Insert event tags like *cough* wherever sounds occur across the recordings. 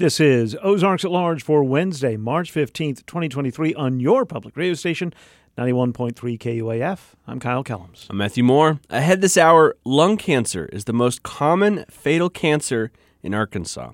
This is Ozarks at Large for Wednesday, March 15th, 2023, on your public radio station, 91.3 KUAF. I'm Kyle Kellums. I'm Matthew Moore. Ahead this hour, lung cancer is the most common fatal cancer in Arkansas.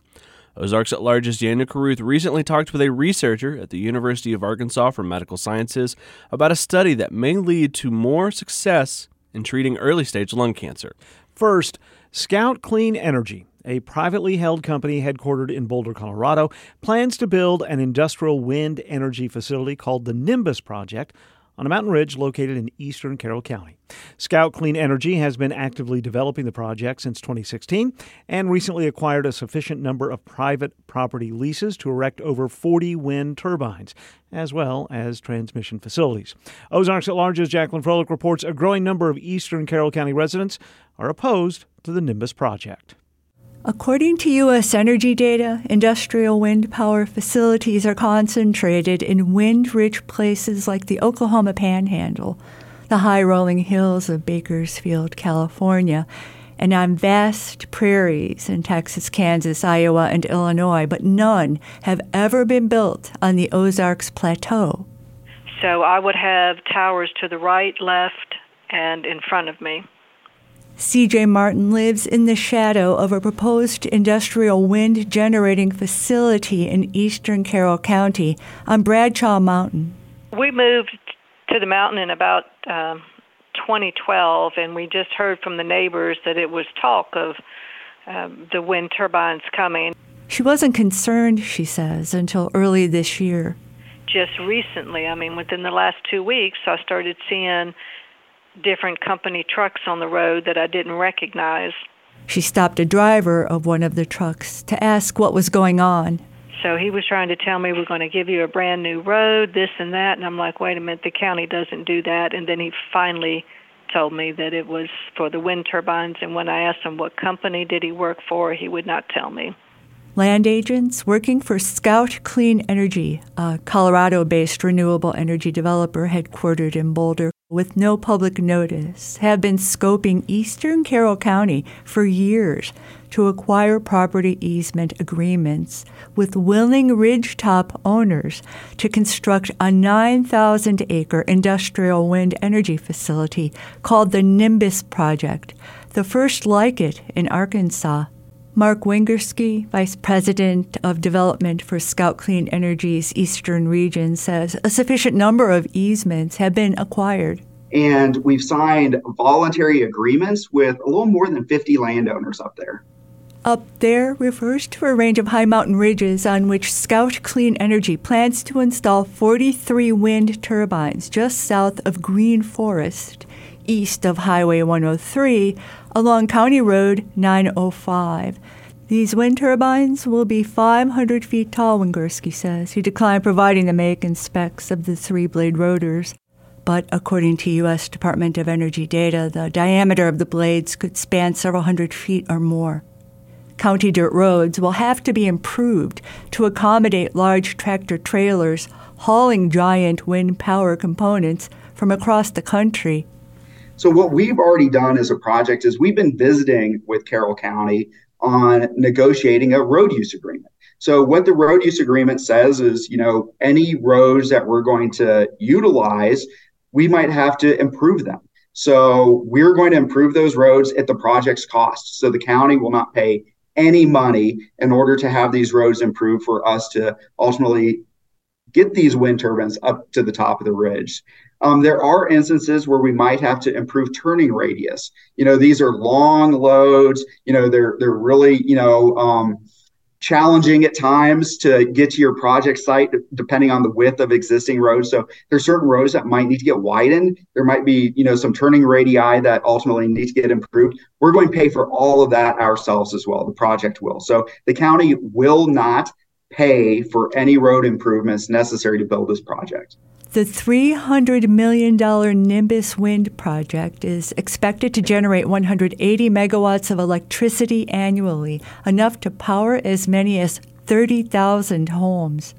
Ozarks at Large's Daniel Caruth recently talked with a researcher at the University of Arkansas for Medical Sciences about a study that may lead to more success in treating early stage lung cancer. First, Scout Clean Energy a privately held company headquartered in Boulder, Colorado, plans to build an industrial wind energy facility called the Nimbus Project on a mountain ridge located in eastern Carroll County. Scout Clean Energy has been actively developing the project since 2016 and recently acquired a sufficient number of private property leases to erect over 40 wind turbines, as well as transmission facilities. Ozarks at Large's Jacqueline Froelich reports a growing number of eastern Carroll County residents are opposed to the Nimbus project. According to U.S. energy data, industrial wind power facilities are concentrated in wind rich places like the Oklahoma Panhandle, the high rolling hills of Bakersfield, California, and on vast prairies in Texas, Kansas, Iowa, and Illinois, but none have ever been built on the Ozarks Plateau. So I would have towers to the right, left, and in front of me. CJ Martin lives in the shadow of a proposed industrial wind generating facility in eastern Carroll County on Bradshaw Mountain. We moved to the mountain in about um, 2012, and we just heard from the neighbors that it was talk of um, the wind turbines coming. She wasn't concerned, she says, until early this year. Just recently, I mean, within the last two weeks, I started seeing different company trucks on the road that I didn't recognize. She stopped a driver of one of the trucks to ask what was going on. So he was trying to tell me we're going to give you a brand new road, this and that, and I'm like, wait a minute, the county doesn't do that. And then he finally told me that it was for the wind turbines. And when I asked him what company did he work for, he would not tell me. Land agents working for Scout Clean Energy, a Colorado based renewable energy developer headquartered in Boulder, with no public notice, have been scoping eastern Carroll County for years to acquire property easement agreements with willing ridgetop owners to construct a 9,000 acre industrial wind energy facility called the Nimbus Project, the first like it in Arkansas. Mark Wingerski, Vice President of Development for Scout Clean Energy's Eastern Region, says a sufficient number of easements have been acquired. And we've signed voluntary agreements with a little more than 50 landowners up there. Up there refers to a range of high mountain ridges on which Scout Clean Energy plans to install 43 wind turbines just south of Green Forest, east of Highway 103, along County Road 905. These wind turbines will be 500 feet tall, Wingerski says. He declined providing the make and specs of the three blade rotors. But according to U.S. Department of Energy data, the diameter of the blades could span several hundred feet or more. County dirt roads will have to be improved to accommodate large tractor trailers hauling giant wind power components from across the country so what we've already done as a project is we've been visiting with Carroll County on negotiating a road use agreement. So what the road use agreement says is, you know, any roads that we're going to utilize, we might have to improve them. So we're going to improve those roads at the project's cost. So the county will not pay any money in order to have these roads improved for us to ultimately get these wind turbines up to the top of the ridge. Um, there are instances where we might have to improve turning radius. You know, these are long loads. You know, they're they're really you know um, challenging at times to get to your project site depending on the width of existing roads. So there's certain roads that might need to get widened. There might be you know some turning radii that ultimately need to get improved. We're going to pay for all of that ourselves as well. The project will. So the county will not pay for any road improvements necessary to build this project. The $300 million Nimbus Wind project is expected to generate 180 megawatts of electricity annually, enough to power as many as 30,000 homes.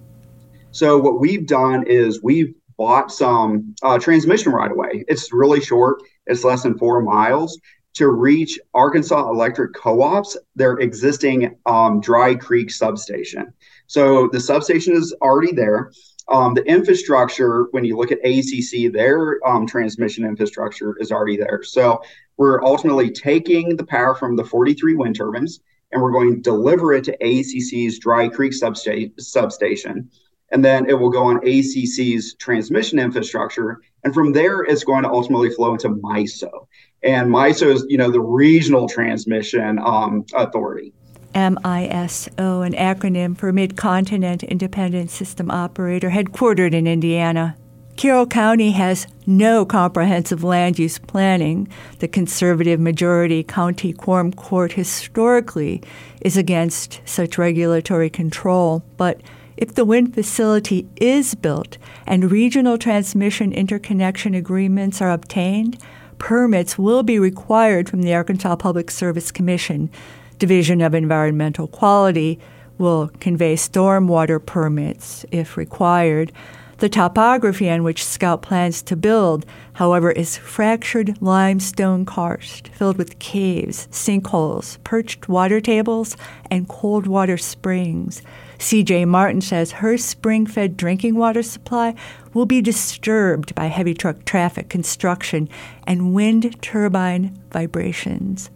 So, what we've done is we've bought some uh, transmission right away. It's really short, it's less than four miles to reach Arkansas Electric Co-op's their existing um, Dry Creek substation. So the substation is already there. Um, the infrastructure, when you look at ACC, their um, transmission infrastructure is already there. So we're ultimately taking the power from the 43 wind turbines and we're going to deliver it to ACC's Dry Creek substa- substation. And then it will go on ACC's transmission infrastructure. And from there, it's going to ultimately flow into MISO. And MISO is, you know, the regional transmission um, authority. MISO, an acronym for Mid-Continent Independent System Operator, headquartered in Indiana. Carroll County has no comprehensive land use planning. The conservative majority county quorum court historically is against such regulatory control. But if the wind facility is built and regional transmission interconnection agreements are obtained, permits will be required from the Arkansas Public Service Commission. Division of Environmental Quality will convey stormwater permits if required. The topography on which Scout plans to build, however, is fractured limestone karst filled with caves, sinkholes, perched water tables, and cold water springs. CJ Martin says her spring fed drinking water supply will be disturbed by heavy truck traffic, construction, and wind turbine vibrations.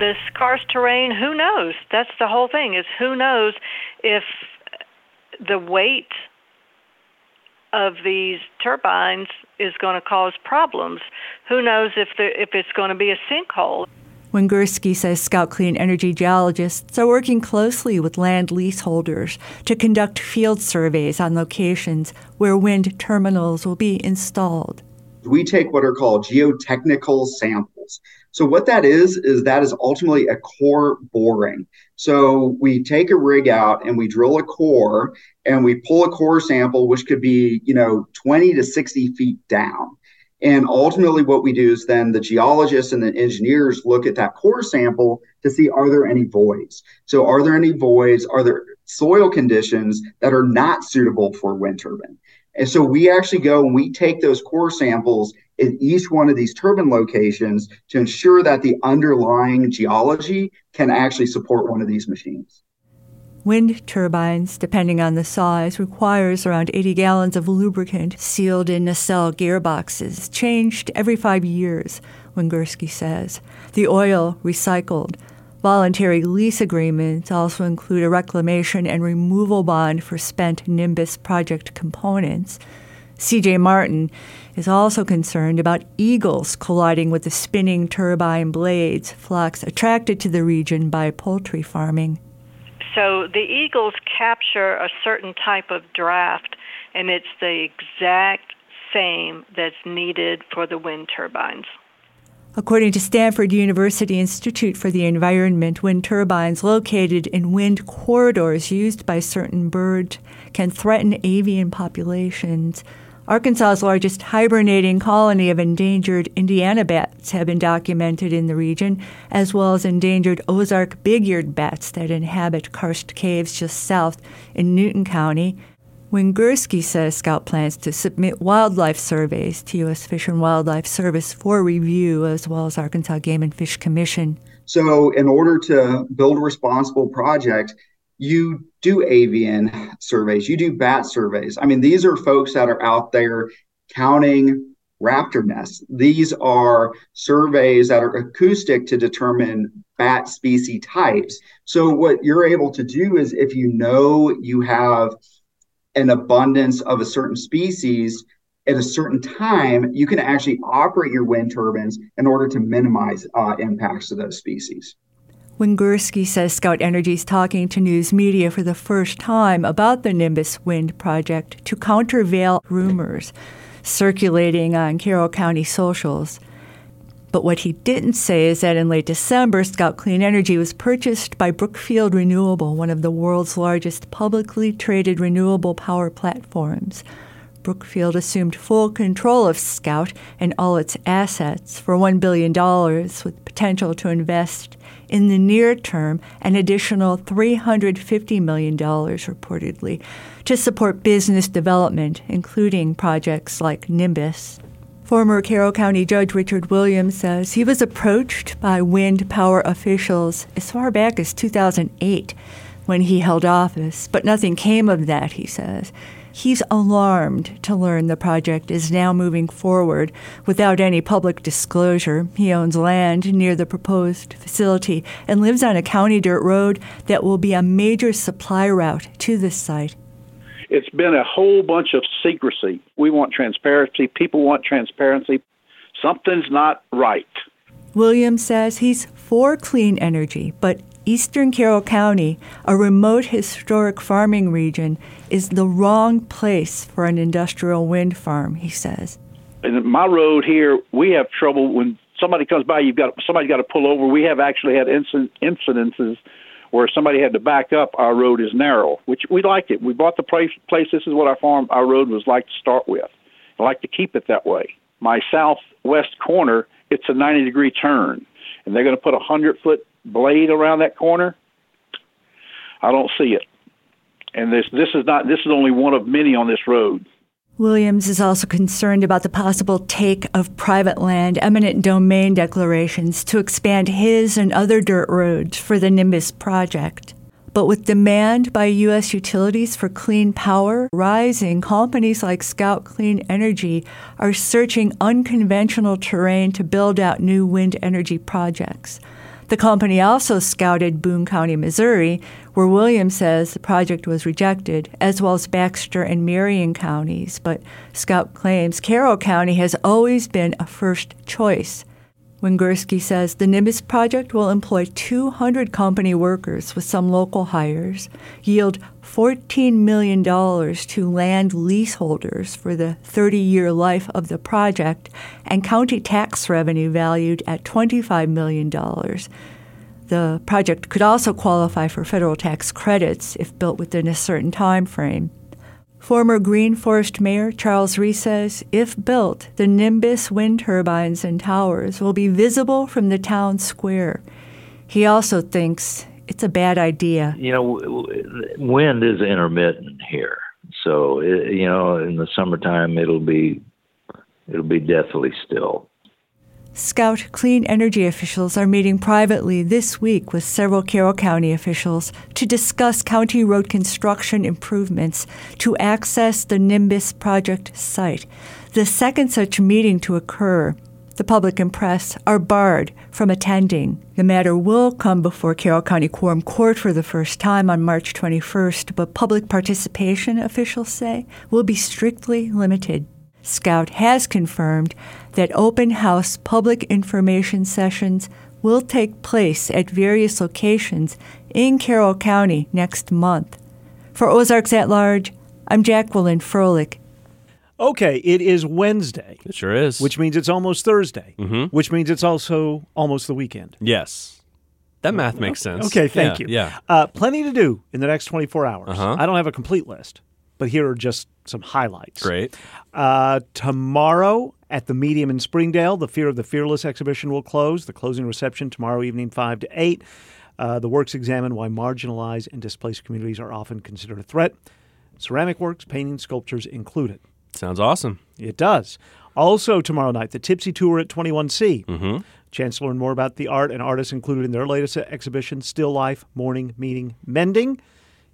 This karst terrain, who knows? That's the whole thing, is who knows if the weight of these turbines is going to cause problems. Who knows if the, if it's going to be a sinkhole? Wingerski says Scout Clean Energy geologists are working closely with land leaseholders to conduct field surveys on locations where wind terminals will be installed. We take what are called geotechnical samples. So what that is is that is ultimately a core boring. So we take a rig out and we drill a core and we pull a core sample, which could be, you know, 20 to 60 feet down. And ultimately, what we do is then the geologists and the engineers look at that core sample to see are there any voids? So, are there any voids? Are there soil conditions that are not suitable for wind turbine? And so, we actually go and we take those core samples in each one of these turbine locations to ensure that the underlying geology can actually support one of these machines. Wind turbines, depending on the size, requires around 80 gallons of lubricant sealed in nacelle gearboxes, changed every five years, Wingerski says. The oil recycled. Voluntary lease agreements also include a reclamation and removal bond for spent Nimbus project components. CJ Martin is also concerned about eagles colliding with the spinning turbine blades, flocks attracted to the region by poultry farming. So the eagles capture a certain type of draft, and it's the exact same that's needed for the wind turbines. According to Stanford University Institute for the Environment, wind turbines located in wind corridors used by certain birds can threaten avian populations. Arkansas's largest hibernating colony of endangered Indiana bats have been documented in the region, as well as endangered Ozark big-eared bats that inhabit karst caves just south in Newton County. Wingerski says Scout plans to submit wildlife surveys to U.S. Fish and Wildlife Service for review, as well as Arkansas Game and Fish Commission. So, in order to build a responsible project, you do avian surveys, you do bat surveys. I mean, these are folks that are out there counting raptor nests. These are surveys that are acoustic to determine bat species types. So, what you're able to do is if you know you have an abundance of a certain species at a certain time, you can actually operate your wind turbines in order to minimize uh, impacts to those species. Wingerski says Scout Energy is talking to news media for the first time about the Nimbus Wind project to countervail rumors circulating on Carroll County socials. But what he didn't say is that in late December, Scout Clean Energy was purchased by Brookfield Renewable, one of the world's largest publicly traded renewable power platforms. Brookfield assumed full control of Scout and all its assets for $1 billion, with potential to invest in the near term an additional $350 million, reportedly, to support business development, including projects like Nimbus. Former Carroll County Judge Richard Williams says he was approached by wind power officials as far back as 2008 when he held office, but nothing came of that, he says. He's alarmed to learn the project is now moving forward without any public disclosure. He owns land near the proposed facility and lives on a county dirt road that will be a major supply route to this site. It's been a whole bunch of secrecy. We want transparency. People want transparency. Something's not right. Williams says he's for clean energy, but eastern Carroll County, a remote historic farming region, is the wrong place for an industrial wind farm, he says. In my road here, we have trouble when somebody comes by, you've got somebody's got to pull over. We have actually had incident, incidences where somebody had to back up. Our road is narrow, which we like it. We bought the place. place this is what our farm, our road was like to start with. I like to keep it that way. My southwest corner, it's a 90 degree turn, and they're going to put a 100 foot blade around that corner. I don't see it. And this this is not this is only one of many on this road. Williams is also concerned about the possible take of private land, eminent domain declarations to expand his and other dirt roads for the Nimbus project. But with demand by U.S. utilities for clean power rising, companies like Scout Clean Energy are searching unconventional terrain to build out new wind energy projects. The company also scouted Boone County, Missouri, where Williams says the project was rejected, as well as Baxter and Marion counties. But Scout claims Carroll County has always been a first choice. Wingerski says the Nimbus project will employ 200 company workers with some local hires, yield $14 million to land leaseholders for the 30 year life of the project, and county tax revenue valued at $25 million. The project could also qualify for federal tax credits if built within a certain time frame. Former Green Forest Mayor Charles Reese says if built, the Nimbus wind turbines and towers will be visible from the town square. He also thinks it's a bad idea. You know, wind is intermittent here. So, you know, in the summertime it'll be it'll be deathly still. Scout clean energy officials are meeting privately this week with several Carroll County officials to discuss county road construction improvements to access the Nimbus project site. The second such meeting to occur. The public and press are barred from attending. The matter will come before Carroll County Quorum Court for the first time on March 21st, but public participation, officials say, will be strictly limited. Scout has confirmed that open house public information sessions will take place at various locations in Carroll County next month. For Ozarks at Large, I'm Jacqueline Froelich. Okay, it is Wednesday. It sure is. Which means it's almost Thursday. Mm-hmm. Which means it's also almost the weekend. Yes. That math makes sense. Okay, thank yeah, you. Yeah. Uh, plenty to do in the next 24 hours. Uh-huh. I don't have a complete list, but here are just some highlights. Great. Uh, tomorrow at the Medium in Springdale, the Fear of the Fearless exhibition will close. The closing reception tomorrow evening, 5 to 8. Uh, the works examine why marginalized and displaced communities are often considered a threat. Ceramic works, painting, sculptures included. Sounds awesome. It does. Also, tomorrow night, the Tipsy Tour at 21C. Mm-hmm. Chance to learn more about the art and artists included in their latest exhibition, Still Life, Morning, Meeting, Mending.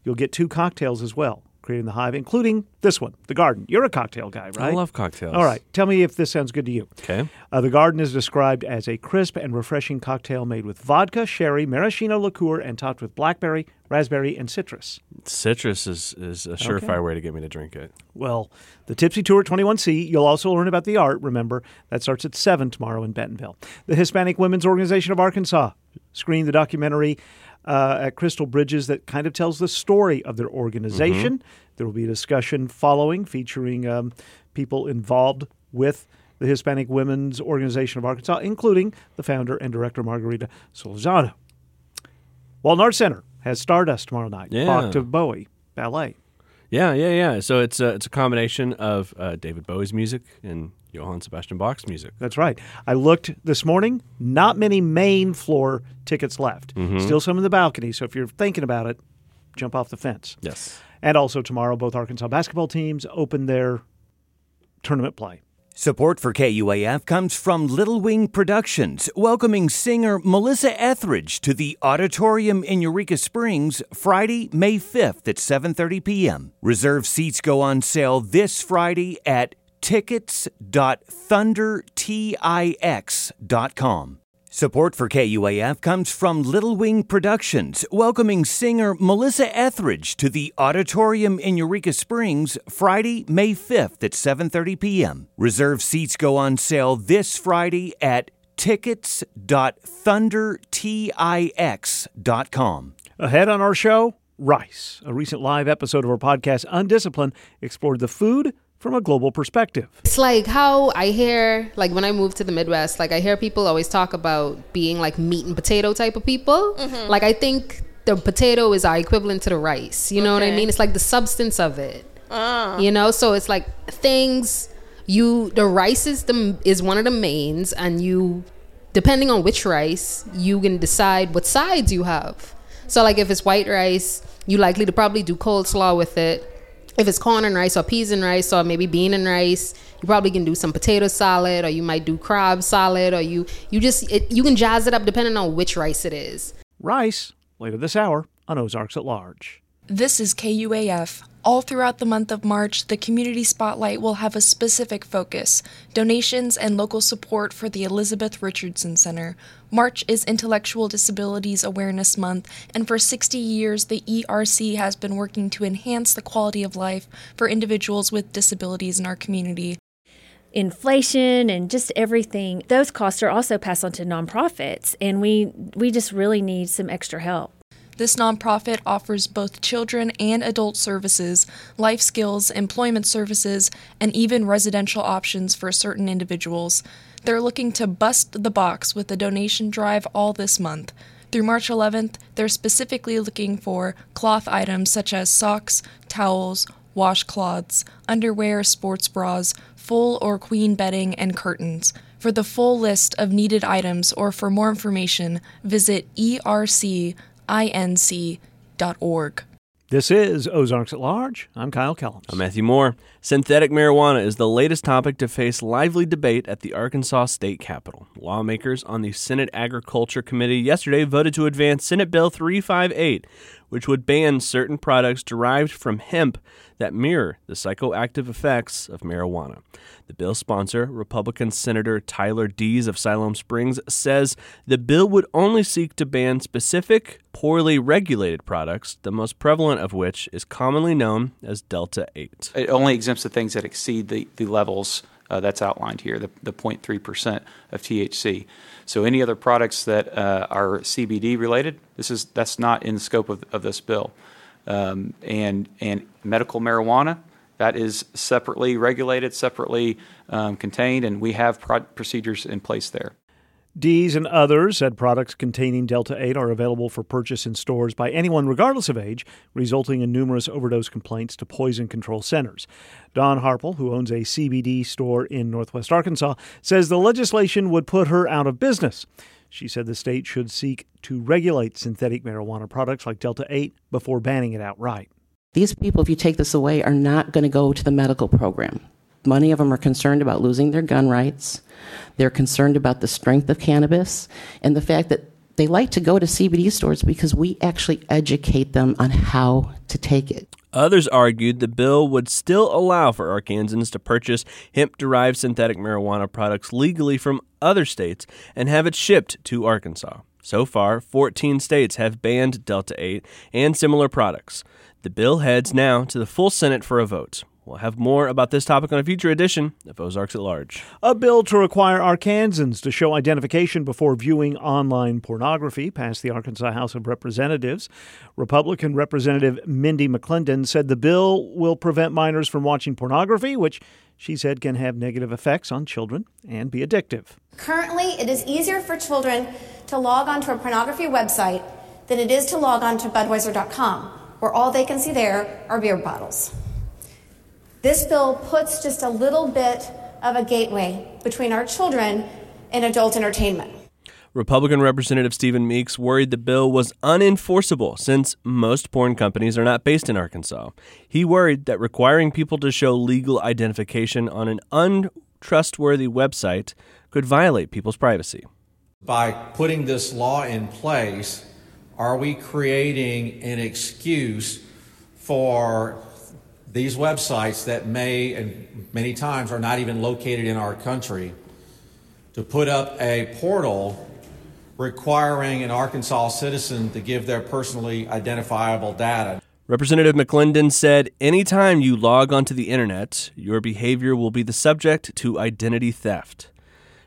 You'll get two cocktails as well, creating the hive, including this one, The Garden. You're a cocktail guy, right? I love cocktails. All right. Tell me if this sounds good to you. Okay. Uh, the Garden is described as a crisp and refreshing cocktail made with vodka, sherry, maraschino liqueur, and topped with blackberry, raspberry, and citrus. Citrus is, is a surefire way to get me to drink it. Well, the Tipsy Tour at 21C, you'll also learn about the art, remember. That starts at 7 tomorrow in Bentonville. The Hispanic Women's Organization of Arkansas screened the documentary uh, at Crystal Bridges that kind of tells the story of their organization. There will be a discussion following featuring um, people involved with the Hispanic Women's Organization of Arkansas, including the founder and director, Margarita Solorzano. Walton Arts Center has Stardust tomorrow night. Yeah. Bach to Bowie ballet. Yeah, yeah, yeah. So it's a, it's a combination of uh, David Bowie's music and Johann Sebastian Bach's music. That's right. I looked this morning. Not many main floor tickets left. Still some in the balcony. So if you're thinking about it, jump off the fence. Yes. And also tomorrow, both Arkansas basketball teams open their tournament play. Support for KUAF comes from Little Wing Productions, welcoming singer Melissa Etheridge to the Auditorium in Eureka Springs Friday, May 5th at 7:30 p.m. Reserve seats go on sale this Friday at tickets.thundertix.com. Support for KUAF comes from Little Wing Productions, welcoming singer Melissa Etheridge to the Auditorium in Eureka Springs Friday, May 5th at 7:30 p.m. Reserve seats go on sale this Friday at tickets.thundertix.com. Ahead on our show, Rice. A recent live episode of our podcast, Undisciplined, explored the food from a global perspective. It's like how I hear, like when I moved to the Midwest, like I hear people always talk about being like meat and potato type of people. Mm-hmm. Like I think the potato is our equivalent to the rice. You know okay. what I mean? It's like the substance of it. Uh. You know, so it's like things you the rice is the is one of the mains, and you depending on which rice, you can decide what sides you have. So like if it's white rice, you likely to probably do coleslaw with it if it's corn and rice or peas and rice or maybe bean and rice you probably can do some potato salad or you might do crab salad or you you just it, you can jazz it up depending on which rice it is rice later this hour on ozarks at large this is KUAF. All throughout the month of March, the Community Spotlight will have a specific focus donations and local support for the Elizabeth Richardson Center. March is Intellectual Disabilities Awareness Month, and for 60 years, the ERC has been working to enhance the quality of life for individuals with disabilities in our community inflation and just everything those costs are also passed on to nonprofits and we we just really need some extra help this nonprofit offers both children and adult services, life skills, employment services, and even residential options for certain individuals. They're looking to bust the box with a donation drive all this month. Through March 11th, they're specifically looking for cloth items such as socks, towels, washcloths, underwear, sports bras, full or queen bedding, and curtains. For the full list of needed items or for more information, visit ERC inc.org. This is Ozarks at Large. I'm Kyle Kellums. I'm Matthew Moore. Synthetic marijuana is the latest topic to face lively debate at the Arkansas State Capitol. Lawmakers on the Senate Agriculture Committee yesterday voted to advance Senate Bill 358, which would ban certain products derived from hemp that mirror the psychoactive effects of marijuana. The bill's sponsor, Republican Senator Tyler Dees of Siloam Springs, says the bill would only seek to ban specific, poorly regulated products, the most prevalent of which is commonly known as Delta 8. It only exempts the things that exceed the, the levels uh, that's outlined here, the, the 0.3% of THC. So any other products that uh, are CBD related, this is that's not in the scope of, of this bill. Um, and and medical marijuana, that is separately regulated, separately um, contained, and we have pro- procedures in place there. Dees and others said products containing Delta 8 are available for purchase in stores by anyone regardless of age, resulting in numerous overdose complaints to poison control centers. Don Harple, who owns a CBD store in northwest Arkansas, says the legislation would put her out of business. She said the state should seek to regulate synthetic marijuana products like Delta 8 before banning it outright. These people, if you take this away, are not going to go to the medical program. Many of them are concerned about losing their gun rights. They're concerned about the strength of cannabis and the fact that they like to go to CBD stores because we actually educate them on how to take it. Others argued the bill would still allow for Arkansans to purchase hemp derived synthetic marijuana products legally from other states and have it shipped to Arkansas. So far, 14 states have banned Delta 8 and similar products. The bill heads now to the full Senate for a vote. We'll have more about this topic on a future edition of Ozarks at Large. A bill to require Arkansans to show identification before viewing online pornography passed the Arkansas House of Representatives. Republican Representative Mindy McAlindon said the bill will prevent minors from watching pornography, which she said can have negative effects on children and be addictive. Currently, it is easier for children to log onto a pornography website than it is to log on to Budweiser.com, where all they can see there are beer bottles. This bill puts just a little bit of a gateway between our children and adult entertainment. Republican Representative Stephen Meeks worried the bill was unenforceable since most porn companies are not based in Arkansas. He worried that requiring people to show legal identification on an untrustworthy website could violate people's privacy. By putting this law in place, are we creating an excuse for these websites that may and many times are not even located in our country to put up a portal requiring an Arkansas citizen to give their personally identifiable data? Representative McAlindon said anytime you log onto the internet, your behavior will be the subject to identity theft.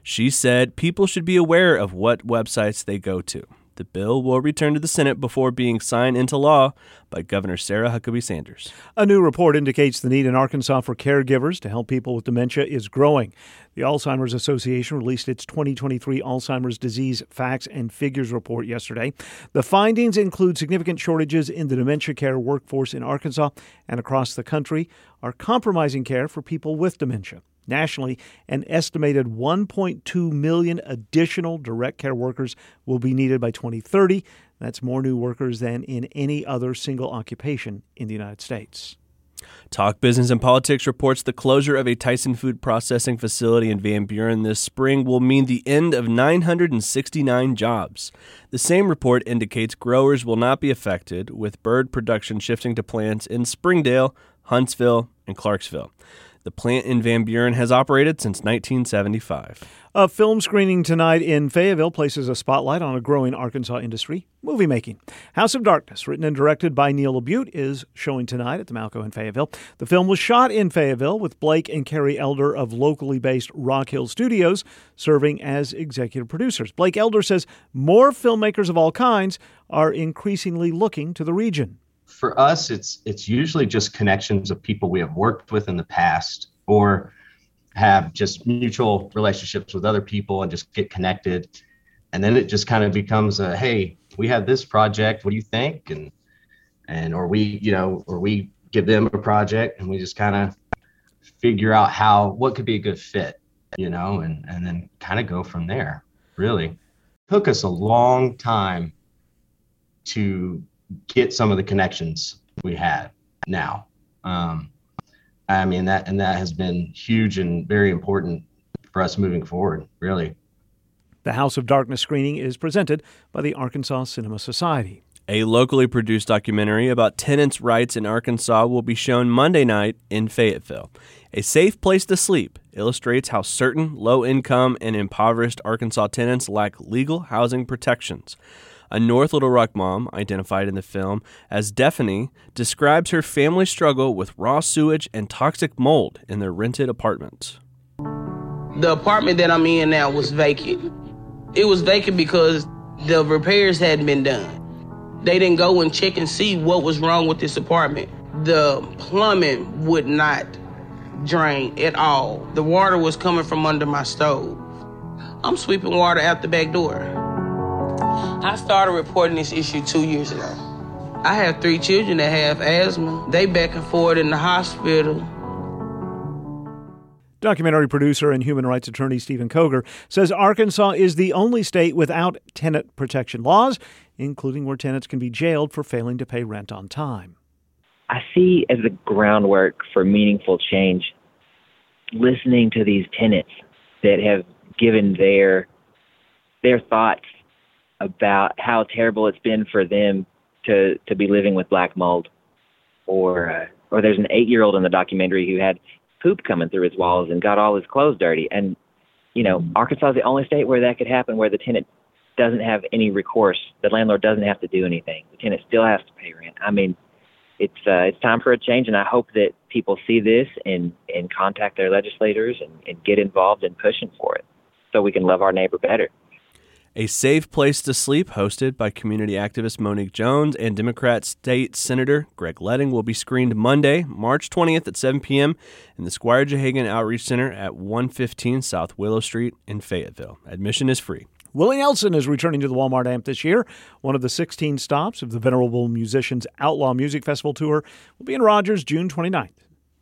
She said people should be aware of what websites they go to. The bill will return to the Senate before being signed into law by Governor Sarah Huckabee Sanders. A new report indicates the need in Arkansas for caregivers to help people with dementia is growing. The Alzheimer's Association released its 2023 Alzheimer's Disease Facts and Figures report yesterday. The findings include significant shortages in the dementia care workforce in Arkansas and across the country, are compromising care for people with dementia. Nationally, an estimated 1.2 million additional direct care workers will be needed by 2030. That's more new workers than in any other single occupation in the United States. Talk Business and Politics reports the closure of a Tyson food processing facility in Van Buren this spring will mean the end of 969 jobs. The same report indicates growers will not be affected, with bird production shifting to plants in Springdale, Huntsville, and Clarksville. The plant in Van Buren has operated since 1975. A film screening tonight in Fayetteville places a spotlight on a growing Arkansas industry, movie making. House of Darkness, written and directed by Neil LaBute, is showing tonight at the Malco in Fayetteville. The film was shot in Fayetteville with Blake and Carrie Elder of locally based Rock Hill Studios serving as executive producers. Blake Elder says more filmmakers of all kinds are increasingly looking to the region for us, it's it's usually just connections of people we have worked with in the past or have just mutual relationships with other people and just get connected. And then it just kind of becomes a hey, we have this project. What do you think? And and or we, you know, or we give them a project and we just kind of figure out how what could be a good fit, you know, and and then kind of go from there. Really, took us a long time to get some of the connections we had now. Um, I mean that and that has been huge and very important for us moving forward, really. The House of Darkness screening is presented by the Arkansas Cinema Society. A locally produced documentary about tenants' rights in Arkansas will be shown Monday night in Fayetteville. A Safe Place to Sleep illustrates how certain low income and impoverished Arkansas tenants lack legal housing protections. A North Little Rock mom, identified in the film as Stephanie, describes her family struggle with raw sewage and toxic mold in their rented apartment. The apartment that I'm in now was vacant. It was vacant because the repairs hadn't been done. They didn't go and check and see what was wrong with this apartment. The plumbing would not drain at all. The water was coming from under my stove. I'm sweeping water out the back door. I started reporting this issue two years ago. I have three children that have asthma. They back and forth in the hospital. Documentary producer and human rights attorney Stephen Koger says Arkansas is the only state without tenant protection laws, including where tenants can be jailed for failing to pay rent on time. I see as the groundwork for meaningful change listening to these tenants that have given their their thoughts about how terrible it's been for them to to be living with black mold, or uh, or there's an eight year old in the documentary who had poop coming through his walls and got all his clothes dirty. And you know, Arkansas is the only state where that could happen, where the tenant doesn't have any recourse. The landlord doesn't have to do anything. The tenant still has to pay rent. I mean, it's uh, it's time for a change, and I hope that people see this and and contact their legislators and, and get involved in pushing for it, so we can love our neighbor better. A Safe Place to Sleep, hosted by community activist Monique Jones and Democrat State Senator Greg Leding, will be screened Monday, March 20th at 7 p.m. in the Squire Jehagan Outreach Center at 115 South Willow Street in Fayetteville. Admission is free. Willie Nelson is returning to the Walmart Amp this year. One of the 16 stops of the Venerable Musicians Outlaw Music Festival Tour will be in Rogers June 29th.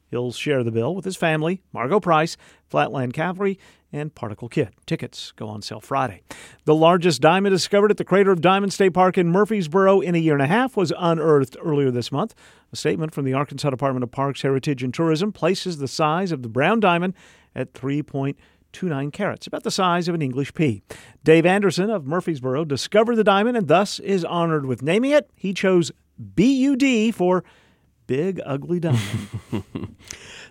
He'll share the bill with his family, Margo Price, Flatland Cavalry, and Particle Kid. Tickets go on sale Friday. The largest diamond discovered at the crater of Diamond State Park in Murfreesboro in a year and a half was unearthed earlier this month. A statement from the Arkansas Department of Parks, Heritage, and Tourism places the size of the brown diamond at 3.29 carats, about the size of an English pea. Dave Anderson of Murfreesboro discovered the diamond and thus is honored with naming it. He chose BUD for Big Ugly Diamond. *laughs*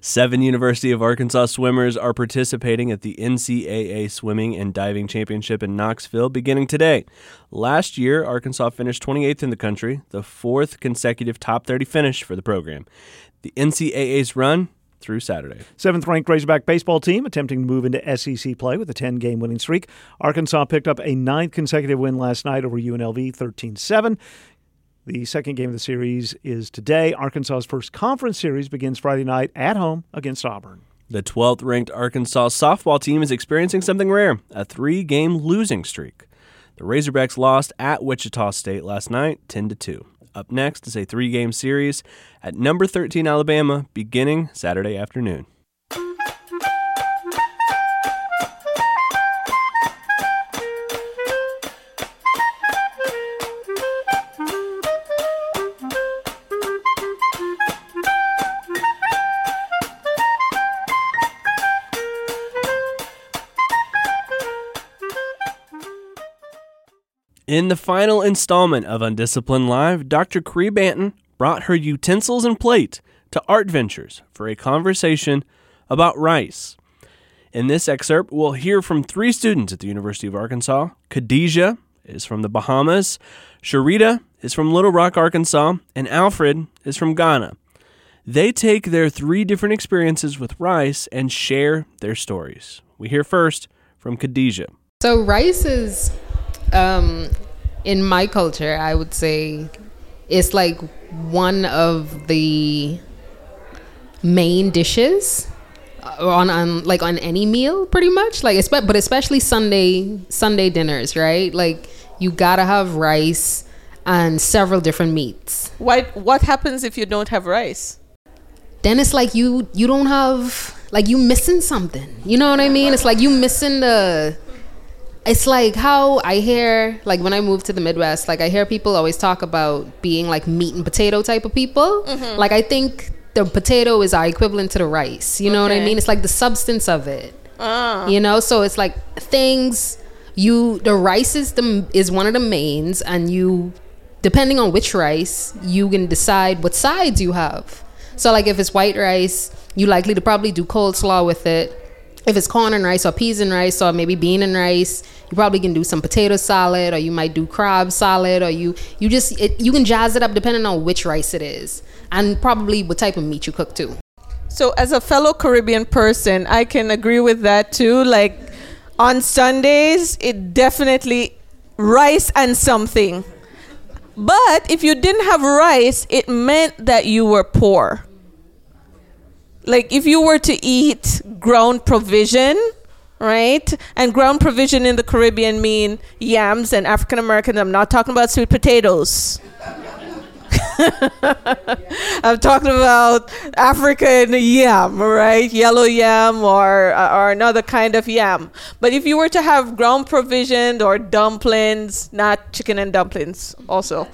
Seven University of Arkansas swimmers are participating at the NCAA Swimming and Diving Championship in Knoxville beginning today. Last year, Arkansas finished 28th in the country, the fourth consecutive top 30 finish for the program. The NCAA's run through Saturday. Seventh ranked Razorback baseball team attempting to move into SEC play with a 10 game winning streak. Arkansas picked up a ninth consecutive win last night over UNLV 13 7. The second game of the series is today. Arkansas's first conference series begins Friday night at home against Auburn. The 12th ranked Arkansas softball team is experiencing something rare a three game losing streak. The Razorbacks lost at Wichita State last night 10 to 2. Up next is a three game series at number 13 Alabama beginning Saturday afternoon. In the final installment of Undisciplined Live, Dr. Caree Banton brought her utensils and plate to Art Ventures for a conversation about rice. In this excerpt, we'll hear from three students at the University of Arkansas. Khadijah is from the Bahamas, Sharita is from Little Rock, Arkansas, and Alfred is from Ghana. They take their three different experiences with rice and share their stories. We hear first from Khadijah. So, rice is um, in my culture, I would say it's like one of the main dishes on, on like on any meal pretty much. Like but especially sunday sunday dinners right? Like you gotta have rice and several different meats. What what happens if you don't have rice? Then it's like you you don't have like you missing something. You know what i mean? It's like you missing the it's like how I hear like when I moved to the Midwest, like I hear people always talk about being like meat and potato type of people. Mm-hmm. Like I think the potato is our equivalent to the rice. You know okay. what I mean? It's like the substance of it. Uh. You know, so it's like things you the rice is the is one of the mains, and you depending on which rice, you can decide what sides you have. So like if it's white rice, you likely to probably do coleslaw with it if it's corn and rice or peas and rice or maybe bean and rice you probably can do some potato salad or you might do crab salad or you you just it, you can jazz it up depending on which rice it is and probably what type of meat you cook too. So as a fellow caribbean person i can agree with that too. Like on sundays it definitely rice and something. But if you didn't have rice it meant that you were poor like if you were to eat ground provision right and ground provision in the caribbean mean yams and african american i'm not talking about sweet potatoes *laughs* I'm talking about African yam, right? Yellow yam or or another kind of yam. But if you were to have ground provisioned or dumplings, not chicken and dumplings, also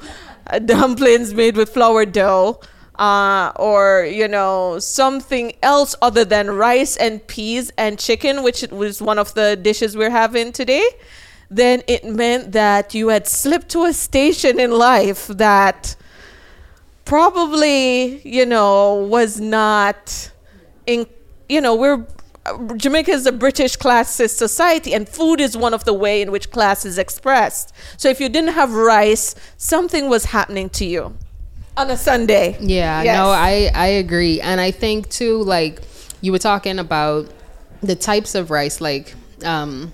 uh, dumplings made with flour dough, uh, or you know something else other than rice and peas and chicken, which was one of the dishes we're having today, then it meant that you had slipped to a station in life that probably you know was not in you know we're Jamaica is a British classist society, and food is one of the way in which class is expressed. So if you didn't have rice, something was happening to you on a Sunday. Yeah, yes. no, I I agree, and I think too, like you were talking about the types of rice, like. um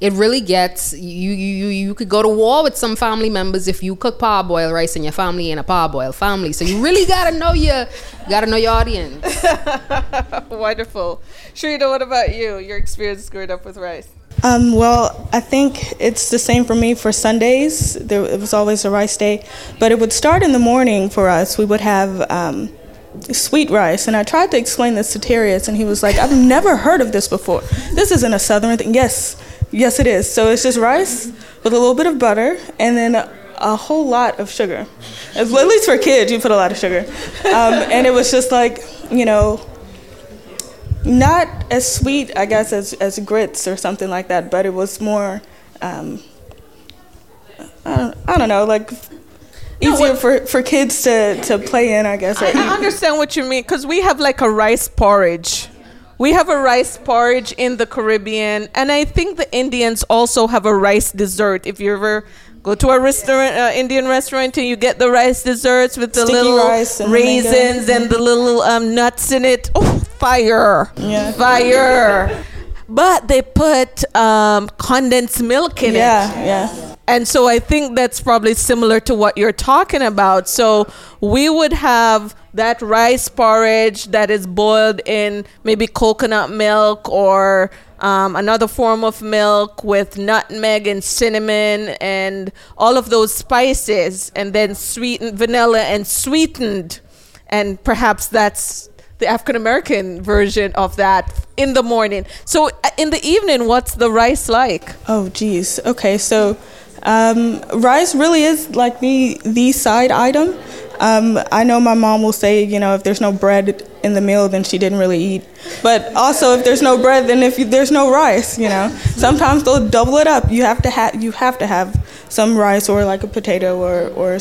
it really gets you you you could go to war with some family members if you cook parboil rice and your family ain't a parboil family. So you really gotta know your gotta know your audience. *laughs* Wonderful. Sharita, what about you? Your experience growing up with rice? Um, well, I think it's the same for me for Sundays. There, it was always a rice day, but it would start in the morning for us. We would have um, sweet rice. And I tried to explain this to Terrius, and he was like, I've never heard of this before. This isn't a southern thing. Yes, yes, it is. So it's just rice with a little bit of butter and then a, whole lot of sugar. At least for kids, you put a lot of sugar. Um, and it was just like, you know, not as sweet, I guess, as, as grits or something like that, but it was more, um, I, don't, I don't know, like easier for, for kids to, to play in, I guess. I, I understand what you mean because we have like a rice porridge. We have a rice porridge in the Caribbean, and I think the Indians also have a rice dessert. If you ever go to a restaurant, uh, Indian restaurant, and you get the rice desserts with the Sticky little rice and raisins and the little um, nuts in it, oh, fire! Yeah. Fire! But they put um, condensed milk in Yeah, it. yeah. yeah. And so I think that's probably similar to what you're talking about. So we would have that rice porridge that is boiled in maybe coconut milk or um, another form of milk with nutmeg and cinnamon and all of those spices, and then sweetened vanilla and sweetened. And perhaps that's the African American version of that in the morning. So uh, in the evening, what's the rice like? Oh, geez. Okay, so um, rice really is like the the side item. Um, I know my mom will say, you know, if there's no bread in the meal, then she didn't really eat. But also, if there's no bread, then if you, there's no rice, you know, sometimes they'll double it up. You have to have you have to have some rice or like a potato or or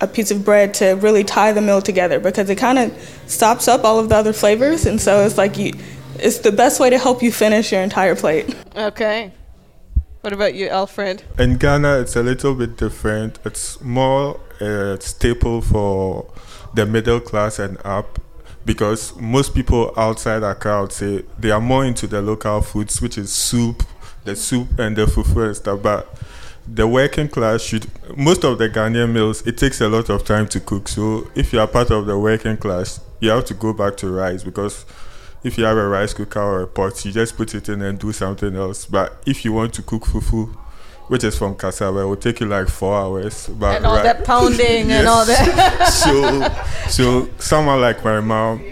a piece of bread to really tie the meal together because it kind of stops up all of the other flavors, and so it's like you, it's the best way to help you finish your entire plate. Okay. What about you, Alfred? In Ghana, it's a little bit different. It's more a staple for the middle class and up because most people outside Accra would say they are more into the local foods, which is soup, the soup and the fufu and stuff. But the working class should, most of the Ghanaian meals, it takes a lot of time to cook. So if you are part of the working class, you have to go back to rice because if you have a rice cooker or a pot, you just put it in and do something else. But if you want to cook fufu, which is from cassava, it will take you like four hours. But And all ri- that pounding and all that. *laughs* so, so someone like my mom,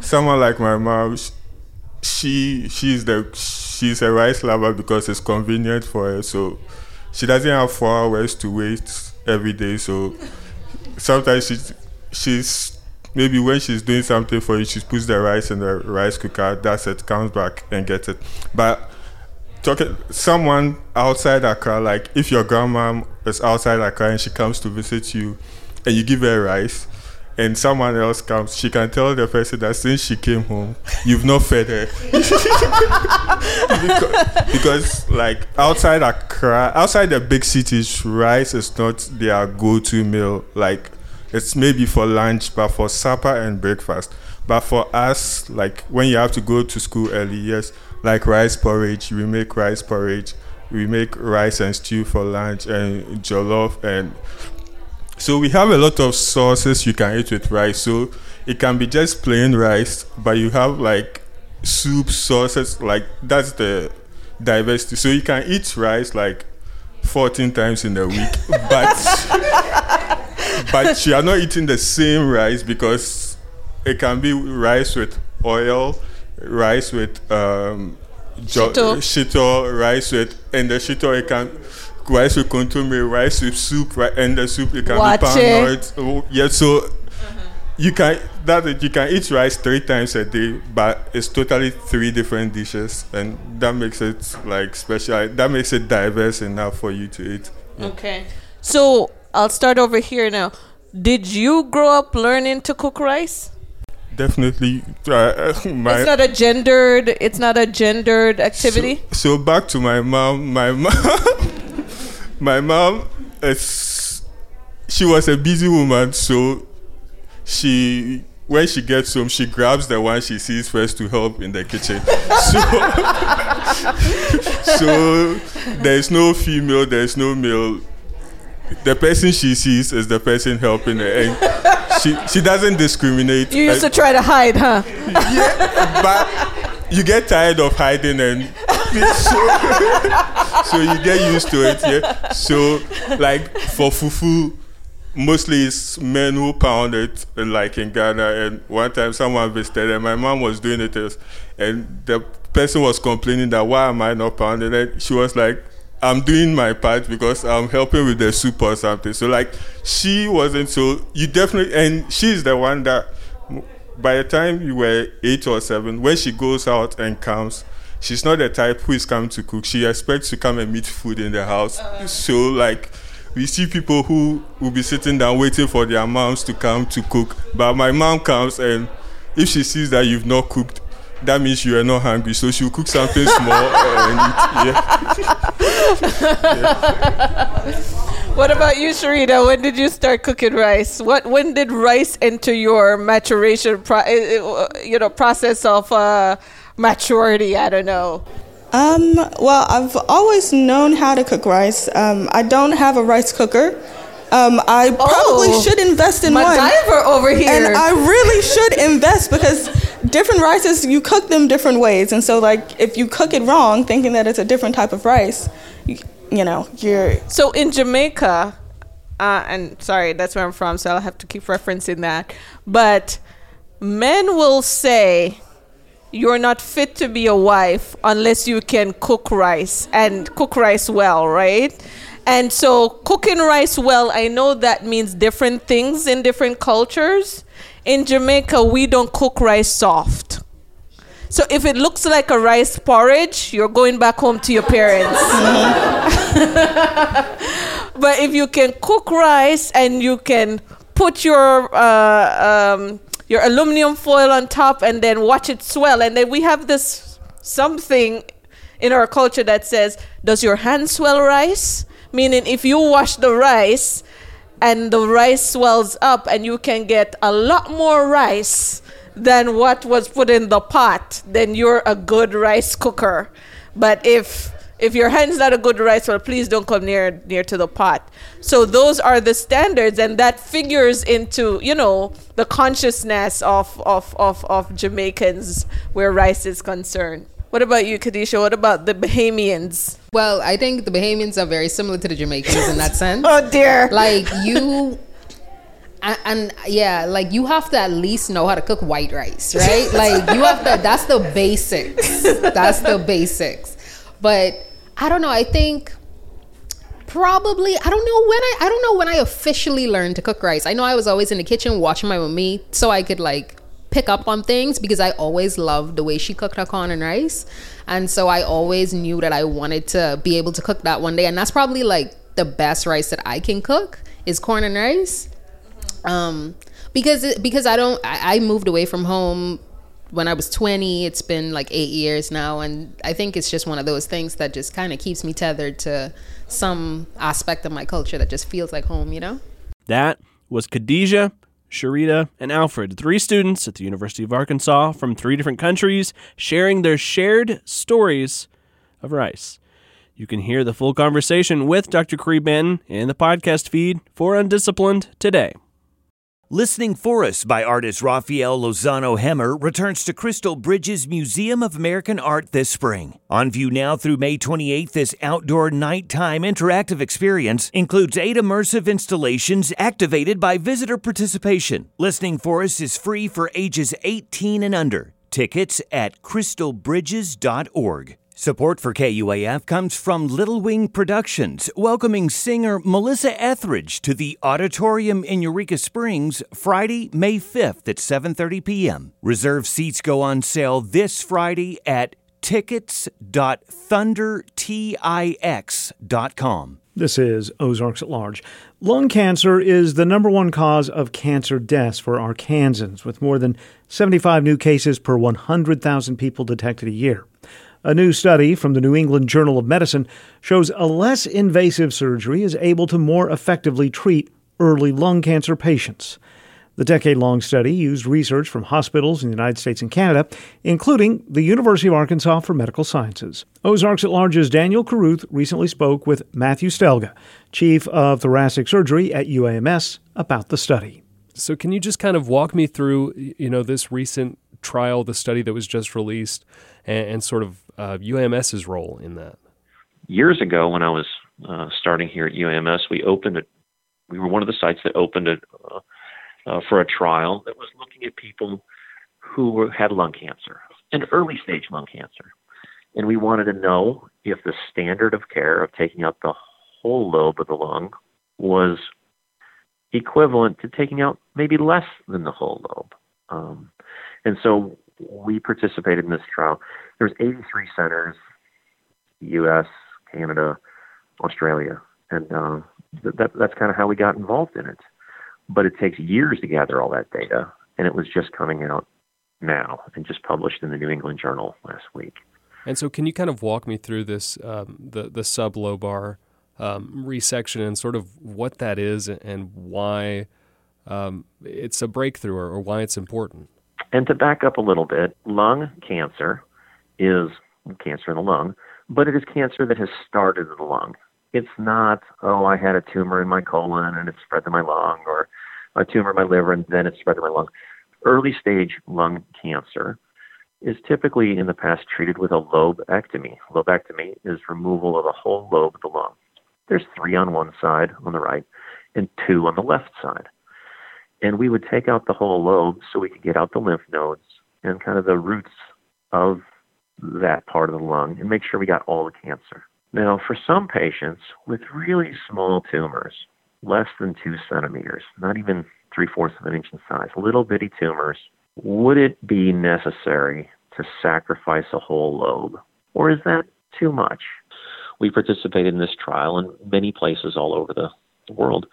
someone like my mom, sh- she she's the she's a rice lover because it's convenient for her. So she doesn't have four hours to wait every day. So sometimes she's maybe when she's doing something for you, she puts the rice in the rice cooker. That's it. Comes back and gets it. But talking someone outside Accra, like if your grandma is outside Accra and she comes to visit you, and you give her rice. And someone else comes, she can tell the person that since she came home, you've not fed her. because, *laughs* because, like outside Accra, outside the big cities, rice is not their go-to meal. Like it's maybe for lunch, but for supper and breakfast. But for us, like when you have to go to school early, yes, like rice porridge, we make rice porridge. We make rice and stew for lunch and jollof and so we have a lot of sauces you can eat with rice. So it can be just plain rice, but you have like soup sauces. Like that's the diversity. So you can eat rice like 14 times in a week, *laughs* but but you are not eating the same rice because it can be rice with oil, rice with um, jo- Shito. shito, rice with and the shito it can rice with kontomire, rice with soup, right, and the soup it can Waakye. be pounded. Oh, yeah, so you can that you can eat rice three times a day, but it's totally three different dishes, and that makes it like special. That makes it diverse enough for you to eat. Okay. So I'll start over here now. Did you grow up learning to cook rice? Definitely, uh, *laughs* my it's not a gendered. It's not a gendered activity. So back to my mom. My *laughs* mom, my mom is she was a busy woman, so she when she gets home, she grabs the one she sees first to help in the kitchen. *laughs* So, so there's no female, there's no male. The person she sees is the person helping her, and she she doesn't discriminate. you used Uh, to try to hide, huh? yeah, but you get tired of hiding and *laughs* so, so you get used to it yeah so like for fufu mostly it's men who pound it, like in Ghana. And one time someone visited, and my mom was doing it, and the person was complaining that why am I not pounding it? She was like, I'm doing my part because I'm helping with the soup or something. So like she wasn't so you definitely and she's the one that by the time you were eight or seven, when she goes out and comes, she's not the type who is coming to cook. She expects to come and meet food in the house. Uh, so like we see people who will be sitting down waiting for their moms to come to cook. But my mom comes and if she sees that you've not cooked, that means you are not hungry. So she'll cook something small *laughs* and eat. Yeah. *laughs* What about you, Sharita? When did you start cooking rice? What when did rice enter your maturation, pro- eh, eh, you know, process of uh, maturity? I don't know. Um, well, I've always known how to cook rice. Um, I don't have a rice cooker. Um, I probably Oh, should invest in MacGyver one. over here. And I really should invest because different rices, you cook them different ways. And so, like, if you cook it wrong, thinking that it's a different type of rice, you, you know, you're. So in Jamaica, uh, and sorry, that's where I'm from, so I'll have to keep referencing that. But men will say you're not fit to be a wife unless you can cook rice and cook rice well, right? And so cooking rice well, I know that means different things in different cultures. In Jamaica, we don't cook rice soft. So if it looks like a rice porridge, you're going back home to your parents. *laughs* but if you can cook rice and you can put your uh, um, your aluminum foil on top and then watch it swell, and then we have this something in our culture that says, "Does your hand swell rice?" Meaning, if you wash the rice and the rice swells up, and you can get a lot more rice than what was put in the pot, then you're a good rice cooker. But if if your hand's not a good rice, well, please don't come near near to the pot. So those are the standards, and that figures into you know the consciousness of of of, of Jamaicans where rice is concerned. What about you, Kadisha? What about the Bahamians? Well, I think the Bahamians are very similar to the Jamaicans in that sense. *laughs* oh dear! Like you. And, and yeah, like you have to at least know how to cook white rice, right? *laughs* Like you have to. That's the basics. That's the basics. But I don't know. I think probably I don't know when I I don't know when I officially learned to cook rice. I know I was always in the kitchen watching my mommy so I could like pick up on things because I always loved the way she cooked her corn and rice. And so I always knew that I wanted to be able to cook that one day. And that's probably like the best rice that I can cook is corn and rice. Um because it, because I don't I, I moved away from home when I was 20. It's been like 8 years now and I think it's just one of those things that just kind of keeps me tethered to some aspect of my culture that just feels like home, you know? That was Khadijah, Sharita, and Alfred, three students at the University of Arkansas from three different countries, sharing their shared stories of rice. You can hear the full conversation with Dr. Creeban in the podcast feed for Undisciplined today. Listening for Us by artist Rafael Lozano Hemmer returns to Crystal Bridges Museum of American Art this spring. On view now through May 28th, this outdoor nighttime interactive experience includes eight immersive installations activated by visitor participation. Listening for Us is free for ages 18 and under. Tickets at crystalbridges.org. Support for KUAF comes from Little Wing Productions, welcoming singer Melissa Etheridge to the Auditorium in Eureka Springs Friday, May 5th at 7:30 p.m. Reserve seats go on sale this Friday at tickets.thundertix.com. This is Ozarks at Large. Lung cancer is the number one cause of cancer deaths for Arkansans, with more than 75 new cases per 100,000 people detected a year. A new study from the New England Journal of Medicine shows a less invasive surgery is able to more effectively treat early lung cancer patients. The decade long study used research from hospitals in the United States and Canada, including the University of Arkansas for Medical Sciences. Ozarks at Large's Daniel Caruth recently spoke with Matthew Steliga, Chief of Thoracic Surgery at UAMS, about the study. So, can you just kind of walk me through, you know, this recent trial, the study that was just released, and, and sort of uh, UAMS's role in that? Years ago, when I was uh, starting here at UAMS, we opened a we were one of the sites that opened it uh, uh, for a trial that was looking at people who were, had lung cancer and early stage lung cancer. And we wanted to know if the standard of care of taking out the whole lobe of the lung was equivalent to taking out maybe less than the whole lobe. Um, and so we participated in this trial. There's 83 centers, U.S., Canada, Australia, and uh, that, that's kind of how we got involved in it. But it takes years to gather all that data, and it was just coming out now and just published in the New England Journal last week. And so, can you kind of walk me through this um, the the sublobar um, resection and sort of what that is and why um, it's a breakthrough or, or why it's important? And to back up a little bit, lung cancer is cancer in the lung, but it is cancer that has started in the lung. It's not, oh, I had a tumor in my colon and it spread to my lung, or a tumor in my liver and then it spread to my lung. Early stage lung cancer is typically in the past treated with a lobectomy. Lobectomy is removal of a whole lobe of the lung. There's three on one side on the right and two on the left side. And we would take out the whole lobe so we could get out the lymph nodes and kind of the roots of that part of the lung and make sure we got all the cancer. Now, for some patients with really small tumors, less than two centimeters, not even three fourths of an inch in size, little bitty tumors, would it be necessary to sacrifice a whole lobe? Or is that too much? We participated in this trial in many places all over the world,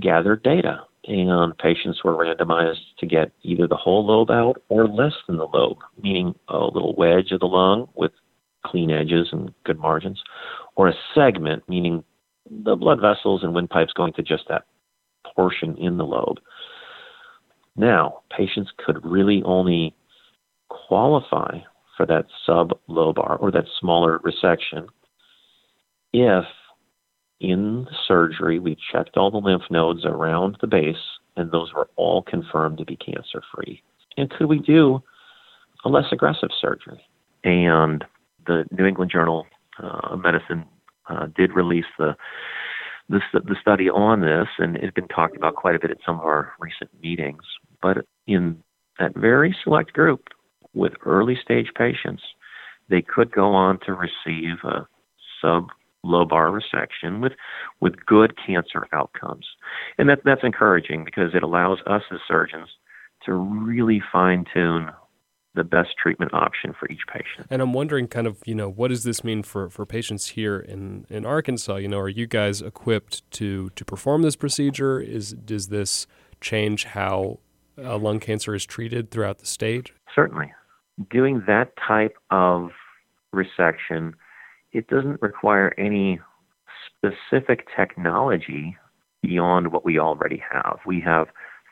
gathered data, and patients were randomized to get either the whole lobe out or less than the lobe, meaning a little wedge of the lung with clean edges and good margins, or a segment, meaning the blood vessels and windpipes going to just that portion in the lobe. Now, patients could really only qualify for that sublobar or that smaller resection if in the surgery we checked all the lymph nodes around the base and those were all confirmed to be cancer free. And could we do a less aggressive surgery? And the New England Journal uh, of Medicine uh, did release the, the the study on this, and it's been talked about quite a bit at some of our recent meetings. But in that very select group with early stage patients, they could go on to receive a sublobar resection with with good cancer outcomes, and that that's encouraging because it allows us as surgeons to really fine tune the best treatment option for each patient. And I'm wondering, kind of, you know, what does this mean for, for patients here in, in Arkansas? You know, are you guys equipped to to perform this procedure? Is does this change how uh, lung cancer is treated throughout the state? Certainly, doing that type of resection, it doesn't require any specific technology beyond what we already have. We have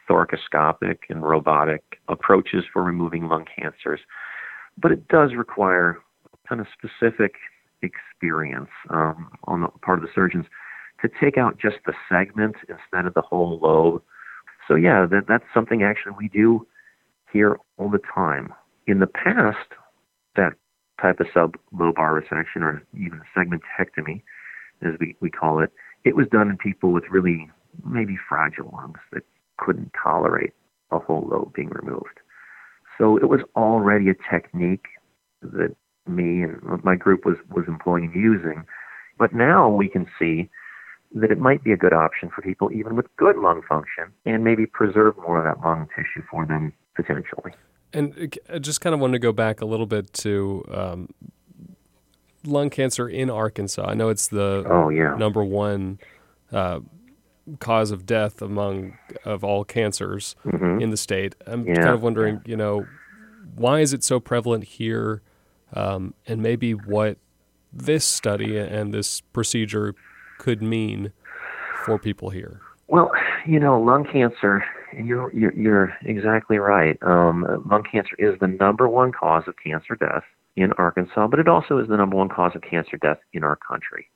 thoracoscopic and robotic approaches for removing lung cancers, but it does require kind of specific experience um, on the part of the surgeons to take out just the segment instead of the whole lobe. So yeah, that, that's something actually we do here all the time. In the past, type of sublobar resection or even segmentectomy, as we, we call it, it was done in people with really maybe fragile lungs that couldn't tolerate a whole lobe being removed. So it was already a technique that me and my group was, was employing and using. But now we can see that it might be a good option for people even with good lung function and maybe preserve more of that lung tissue for them potentially. And I just kind of wanted to go back a little bit to um, lung cancer in Arkansas. I know it's the oh, yeah. number one uh, cause of death among of all cancers mm-hmm. in the state. I'm yeah. kind of wondering, you know, why is it so prevalent here, um, and maybe what this study and this procedure could mean for people here. Well, you know, lung cancer. You're you're, you're exactly right. Um, lung cancer is the number one cause of cancer death in Arkansas, but it also is the number one cause of cancer death in our country.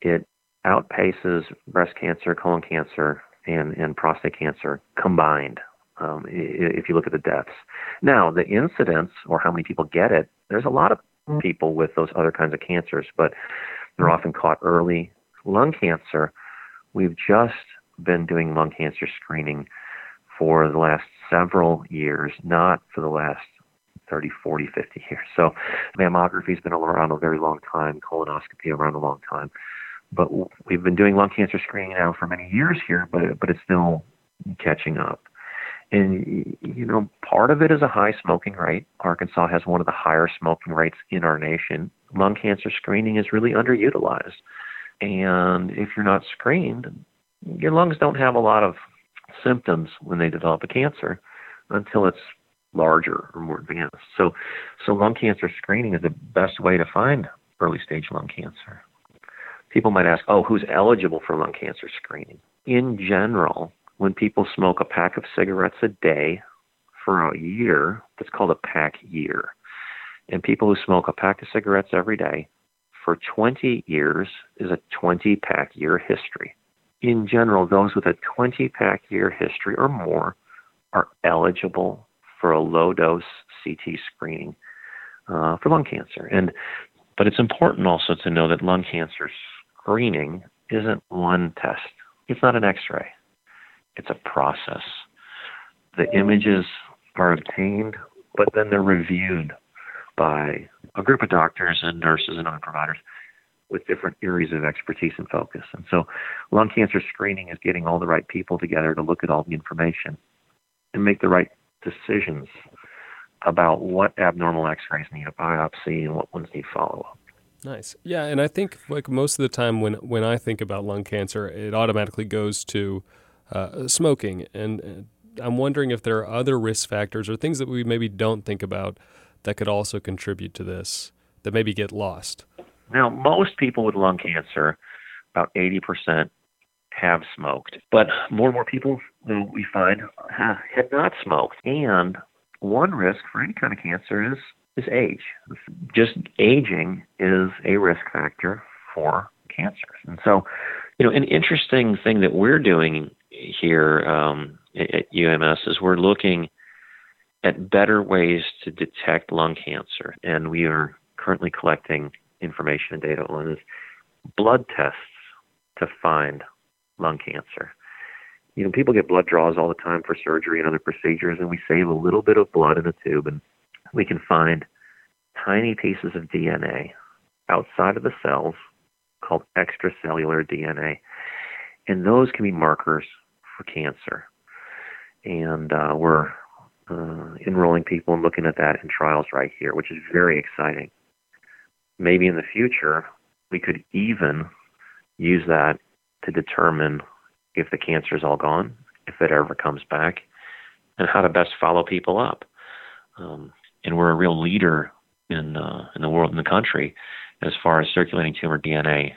It outpaces breast cancer, colon cancer, and, and prostate cancer combined. Um, if you look at the deaths. Now, the incidence or how many people get it, there's a lot of people with those other kinds of cancers, but they're often caught early. Lung cancer, we've just been doing lung cancer screening for the last several years, not for the last 30, 40, 50 years. So mammography's been around a very long time, colonoscopy around a long time. But we've been doing lung cancer screening now for many years here, but but it's still catching up. And you know, part of it is a high smoking rate. Arkansas has one of the higher smoking rates in our nation. Lung cancer screening is really underutilized. And if you're not screened, your lungs don't have a lot of symptoms when they develop a cancer until it's larger or more advanced. So, so lung cancer screening is the best way to find early stage lung cancer. People might ask, oh, who's eligible for lung cancer screening? In general, when people smoke a pack of cigarettes a day for a year, that's called a pack year. And people who smoke a pack of cigarettes every day for 20 years is a 20 pack year history. In general, those with a 20 pack year history or more are eligible for a low dose CT screening uh, for lung cancer. And but it's important also to know that lung cancer screening isn't one test. It's not an X-ray. It's a process. The images are obtained, but then they're reviewed by a group of doctors and nurses and other providers with different areas of expertise and focus. And so lung cancer screening is getting all the right people together to look at all the information and make the right decisions about what abnormal x-rays need a biopsy and what ones need follow-up. Nice. Yeah, and I think like most of the time when when I think about lung cancer, it automatically goes to uh, smoking, and I'm wondering if there are other risk factors or things that we maybe don't think about that could also contribute to this that maybe get lost? Now, most people with lung cancer, about 80%, have smoked. But more and more people we find have, not smoked. And one risk for any kind of cancer is is age. Just aging is a risk factor for cancers. And so, you know, an interesting thing that we're doing here um, at UMS is we're looking at better ways to detect lung cancer. And we are currently collecting information and data on is blood tests to find lung cancer. You know, people get blood draws all the time for surgery and other procedures, and we save a little bit of blood in a tube, and we can find tiny pieces of DNA outside of the cells called extracellular DNA. And those can be markers for cancer. And uh, we're uh, enrolling people and looking at that in trials right here, which is very exciting. Maybe in the future, we could even use that to determine if the cancer is all gone, if it ever comes back, and how to best follow people up. Um, and we're a real leader in uh, in the world in the country as far as circulating tumor DNA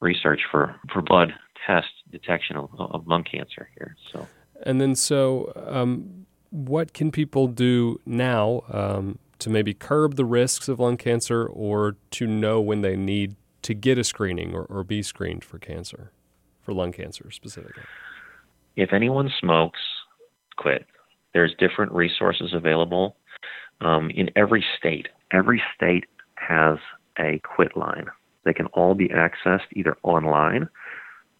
research for for blood test detection of, of lung cancer here. So. And then, so um, what can people do now um, to maybe curb the risks of lung cancer or to know when they need to get a screening or, or be screened for cancer, for lung cancer specifically? If anyone smokes, quit. There's different resources available um, in every state. Every state has a quit line. They can all be accessed either online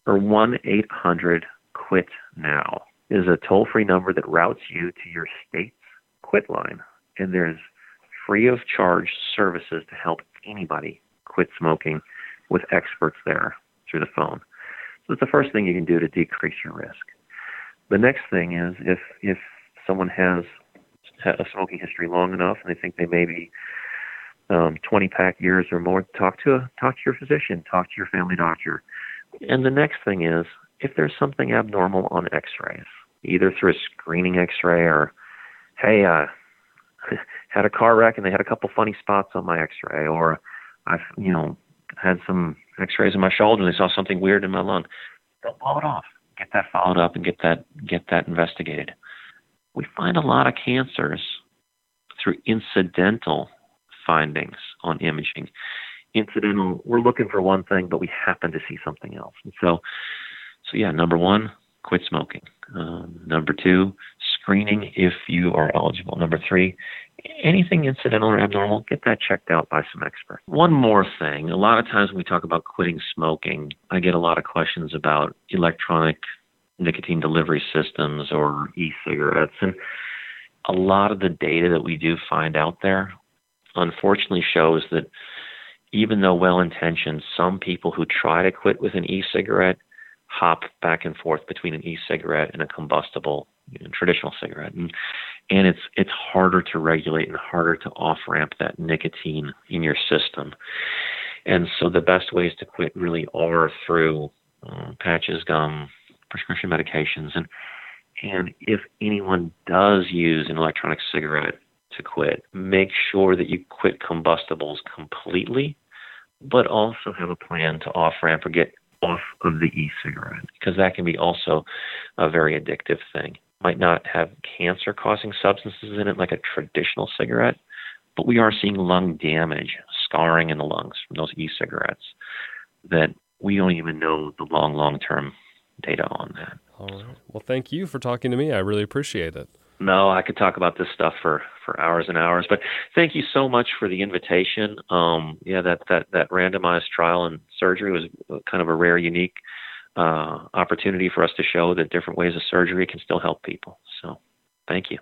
or 1 800 QUIT NOW is a toll free number that routes you to your state's quit line. And there's free of charge services to help anybody quit smoking with experts there through the phone. So it's the first thing you can do to decrease your risk. The next thing is if if someone has a smoking history long enough and they think they may be um, 20 pack years or more, talk to a, talk to your physician, talk to your family doctor. And the next thing is if there's something abnormal on X-rays, either through a screening X-ray or, hey, uh, *laughs* had a car wreck and they had a couple funny spots on my X-ray, or I've you know had some X-rays in my shoulder and they saw something weird in my lung. Don't blow it off. Get that followed up and get that get that investigated. We find a lot of cancers through incidental findings on imaging. Incidental, we're looking for one thing, but we happen to see something else. And so, so yeah, number one, quit smoking. Um, number two, screening if you are eligible. Number three, anything incidental or abnormal, get that checked out by some expert. One more thing a lot of times when we talk about quitting smoking, I get a lot of questions about electronic nicotine delivery systems or e-cigarettes. And a lot of the data that we do find out there, unfortunately, shows that even though well-intentioned, some people who try to quit with an e-cigarette hop back and forth between an e-cigarette and a combustible you know, traditional cigarette, and and it's it's harder to regulate and harder to off ramp that nicotine in your system. And so the best ways to quit really are through uh, patches, gum, prescription medications, and and if anyone does use an electronic cigarette to quit, make sure that you quit combustibles completely, but also have a plan to off ramp or get off of the e-cigarette because that can be also a very addictive thing. Might not have cancer causing substances in it like a traditional cigarette, but we are seeing lung damage, scarring in the lungs from those e cigarettes that we don't even know the long, long term data on that. All right. Well, thank you for talking to me. I really appreciate it. No, I could talk about this stuff for, for hours and hours, but thank you so much for the invitation. Um, yeah, that, that, that randomized trial and surgery was kind of a rare, unique uh, opportunity for us to show that different ways of surgery can still help people. So thank you.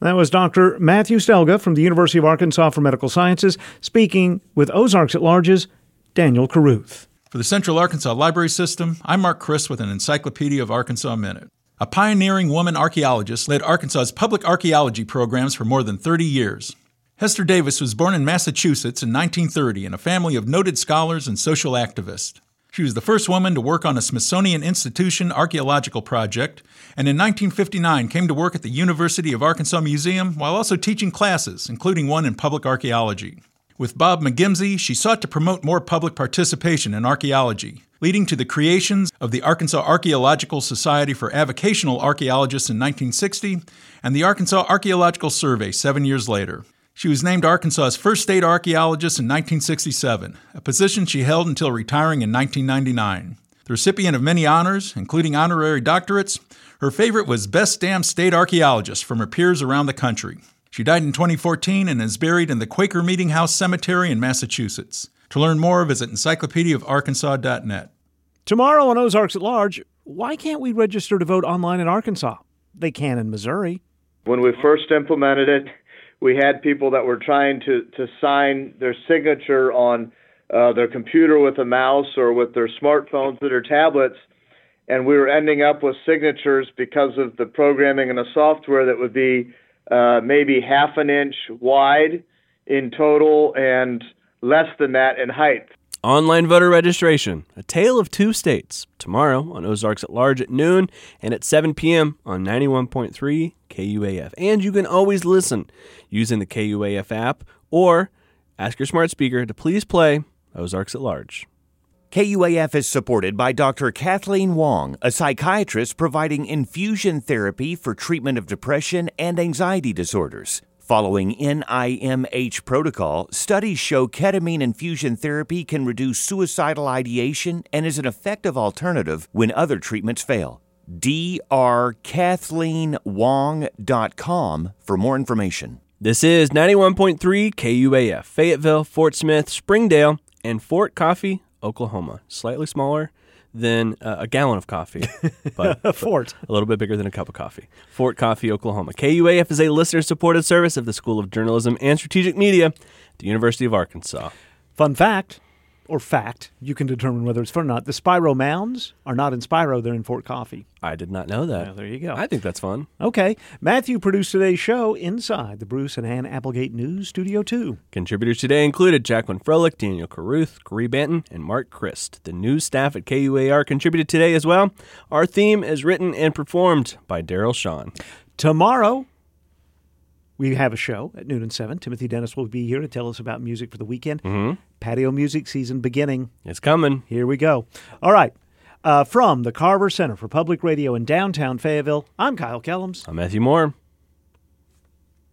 That was Dr. Matthew Steliga from the University of Arkansas for Medical Sciences speaking with Ozarks at Large's Daniel Caruth. For the Central Arkansas Library System, I'm Mark Christ with an Encyclopedia of Arkansas Minute. A pioneering woman archaeologist led Arkansas's public archaeology programs for more than 30 years. Hester Davis was born in Massachusetts in 1930 in a family of noted scholars and social activists. She was the first woman to work on a Smithsonian Institution archaeological project, and in 1959 came to work at the University of Arkansas Museum while also teaching classes, including one in public archaeology. With Bob McGimsey, she sought to promote more public participation in archaeology, leading to the creations of the Arkansas Archaeological Society for Avocational Archaeologists in 1960 and the Arkansas Archaeological Survey seven years later. She was named Arkansas's first state archaeologist in 1967, a position she held until retiring in 1999. The recipient of many honors, including honorary doctorates, her favorite was Best Damn State Archaeologist from her peers around the country. She died in 2014 and is buried in the Quaker Meeting House Cemetery in Massachusetts. To learn more, visit encyclopediaofarkansas.net. Tomorrow on Ozarks at Large, why can't we register to vote online in Arkansas? They can in Missouri. When we first implemented it, we had people that were trying to, to sign their signature on uh, their computer with a mouse or with their smartphones or their tablets, and we were ending up with signatures because of the programming and the software that would be uh, maybe half an inch wide in total and less than that in height. Online voter registration, a tale of two states, tomorrow on Ozarks at Large at noon and at 7 p.m. on 91.3 KUAF. And you can always listen using the KUAF app or ask your smart speaker to please play Ozarks at Large. KUAF is supported by Dr. Kathleen Wong, a psychiatrist providing infusion therapy for treatment of depression and anxiety disorders. Following NIMH protocol, studies show ketamine infusion therapy can reduce suicidal ideation and is an effective alternative when other treatments fail. drkathleenwong.com for more information. This is 91.3 KUAF, Fayetteville, Fort Smith, Springdale, and Fort Coffee, Oklahoma. Slightly smaller than uh, a gallon of coffee, *laughs* but A fort. a little bit bigger than a cup of coffee. Fort Coffee, Oklahoma. KUAF is a listener-supported service of the School of Journalism and Strategic Media at the University of Arkansas. Fun fact, or fact, you can determine whether it's fun or not. The Spiro Mounds are not in Spiro, they're in Fort Coffee. I did not know that. Yeah, there you go. I think that's fun. Okay. Matthew produced today's show inside the Bruce and Ann Applegate News Studio 2. Contributors today included Jacqueline Froelich, Daniel Caruth, Caree Banton, and Mark Christ. The news staff at KUAR contributed today as well. Our theme is written and performed by Daryl Shawn. Tomorrow, we have a show at noon and 7. Timothy Dennis will be here to tell us about music for the weekend. Mhm. Patio music season beginning. It's coming. Here we go. All right. Uh, from the Carver Center for Public Radio in downtown Fayetteville, I'm Kyle Kellams. I'm Matthew Moore.